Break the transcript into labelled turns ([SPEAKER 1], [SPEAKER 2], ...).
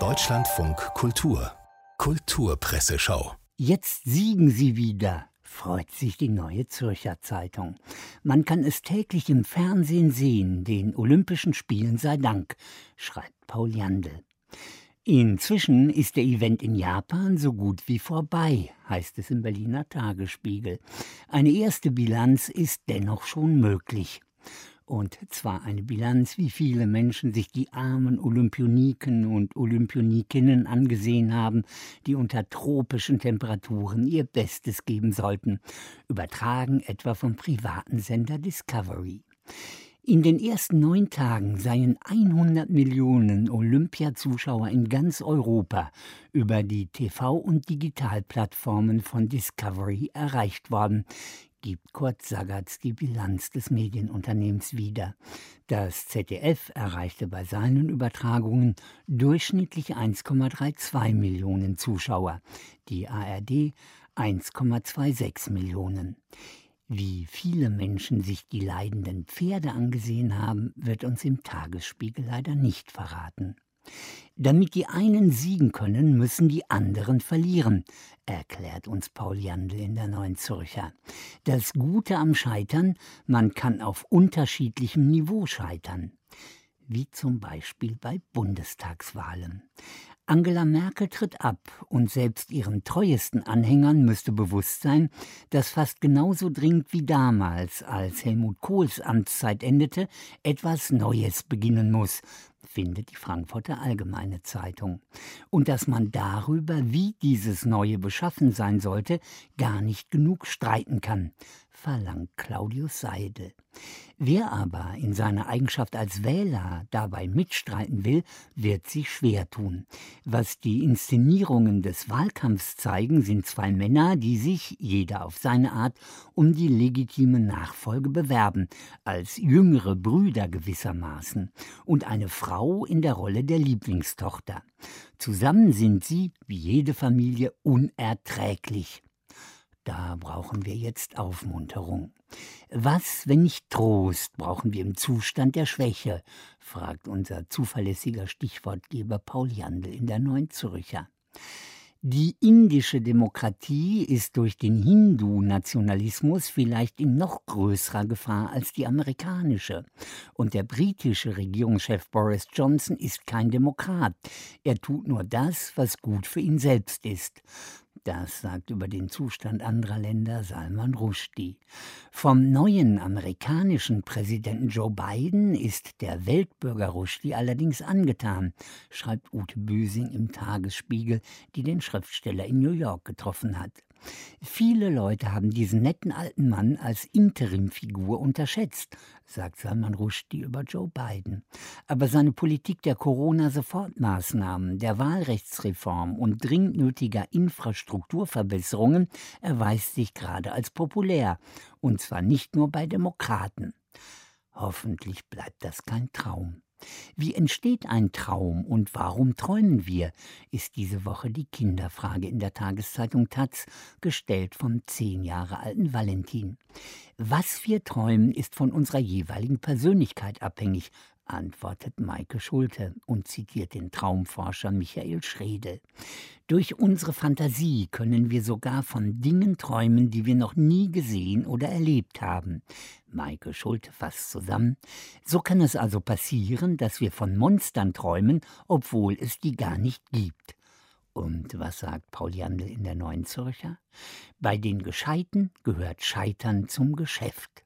[SPEAKER 1] Deutschlandfunk Kultur Kulturpresseschau
[SPEAKER 2] Jetzt siegen sie wieder, freut sich die Neue Zürcher Zeitung. Man kann es täglich im Fernsehen sehen, den Olympischen Spielen sei Dank, schreibt Paul Jandl. Inzwischen ist der Event in Japan so gut wie vorbei, heißt es im Berliner Tagesspiegel. Eine erste Bilanz ist dennoch schon möglich. Und zwar eine Bilanz, wie viele Menschen sich die armen Olympioniken und Olympionikinnen angesehen haben, die unter tropischen Temperaturen ihr Bestes geben sollten, übertragen etwa vom privaten Sender Discovery. In den ersten neun Tagen seien 100 Millionen Olympiazuschauer in ganz Europa über die TV- und Digitalplattformen von Discovery erreicht worden, gibt Kurt Sagatz die Bilanz des Medienunternehmens wieder. Das ZDF erreichte bei seinen Übertragungen durchschnittlich 1,32 Millionen Zuschauer, die ARD 1,26 Millionen. Wie viele Menschen sich die leidenden Pferde angesehen haben, wird uns im Tagesspiegel leider nicht verraten. Damit die einen siegen können, müssen die anderen verlieren, erklärt uns Paul Jandl in der Neuen Zürcher. Das Gute am Scheitern, man kann auf unterschiedlichem Niveau scheitern. Wie zum Beispiel bei Bundestagswahlen. Angela Merkel tritt ab und selbst ihren treuesten Anhängern müsste bewusst sein, dass fast genauso dringend wie damals, als Helmut Kohls Amtszeit endete, etwas Neues beginnen muss, findet die Frankfurter Allgemeine Zeitung. Und dass man darüber, wie dieses Neue beschaffen sein sollte, gar nicht genug streiten kann, verlangt Claudius Seidel. Wer aber in seiner Eigenschaft als Wähler dabei mitstreiten will, wird sich schwer tun. Was die Inszenierungen des Wahlkampfs zeigen, sind zwei Männer, die sich, jeder auf seine Art, um die legitime Nachfolge bewerben, als jüngere Brüder gewissermaßen, und eine Frau in der Rolle der Lieblingstochter. Zusammen sind sie, wie jede Familie, unerträglich. Da brauchen wir jetzt Aufmunterung. Was, wenn nicht Trost, brauchen wir im Zustand der Schwäche? fragt unser zuverlässiger Stichwortgeber Paul Jandl in der Neuen Zürcher. Die indische Demokratie ist durch den Hindu-Nationalismus vielleicht in noch größerer Gefahr als die amerikanische. Und der britische Regierungschef Boris Johnson ist kein Demokrat. Er tut nur das, was gut für ihn selbst ist. Das sagt über den Zustand anderer Länder Salman Rushdie. Vom neuen amerikanischen Präsidenten Joe Biden ist der Weltbürger Rushdie allerdings angetan, schreibt Ute Büsing im Tagesspiegel, die den Schriftsteller in New York getroffen hat. Viele Leute haben diesen netten alten Mann als Interimfigur unterschätzt, sagt Salman Rushdie über Joe Biden. Aber seine Politik der Corona-Sofortmaßnahmen, der Wahlrechtsreform und dringend nötiger Infrastrukturverbesserungen erweist sich gerade als populär, und zwar nicht nur bei Demokraten. Hoffentlich bleibt das kein Traum. Wie entsteht ein Traum und warum träumen wir, ist diese Woche die Kinderfrage in der Tageszeitung Taz, gestellt vom zehn Jahre alten Valentin. Was wir träumen, ist von unserer jeweiligen Persönlichkeit abhängig, antwortet Maike Schulte und zitiert den Traumforscher Michael Schredel. Durch unsere Fantasie können wir sogar von Dingen träumen, die wir noch nie gesehen oder erlebt haben. Maike Schulte fasst zusammen. So kann es also passieren, dass wir von Monstern träumen, obwohl es die gar nicht gibt. Und was sagt Paul Jandl in der Neuen Zürcher? Bei den Gescheiten gehört Scheitern zum Geschäft.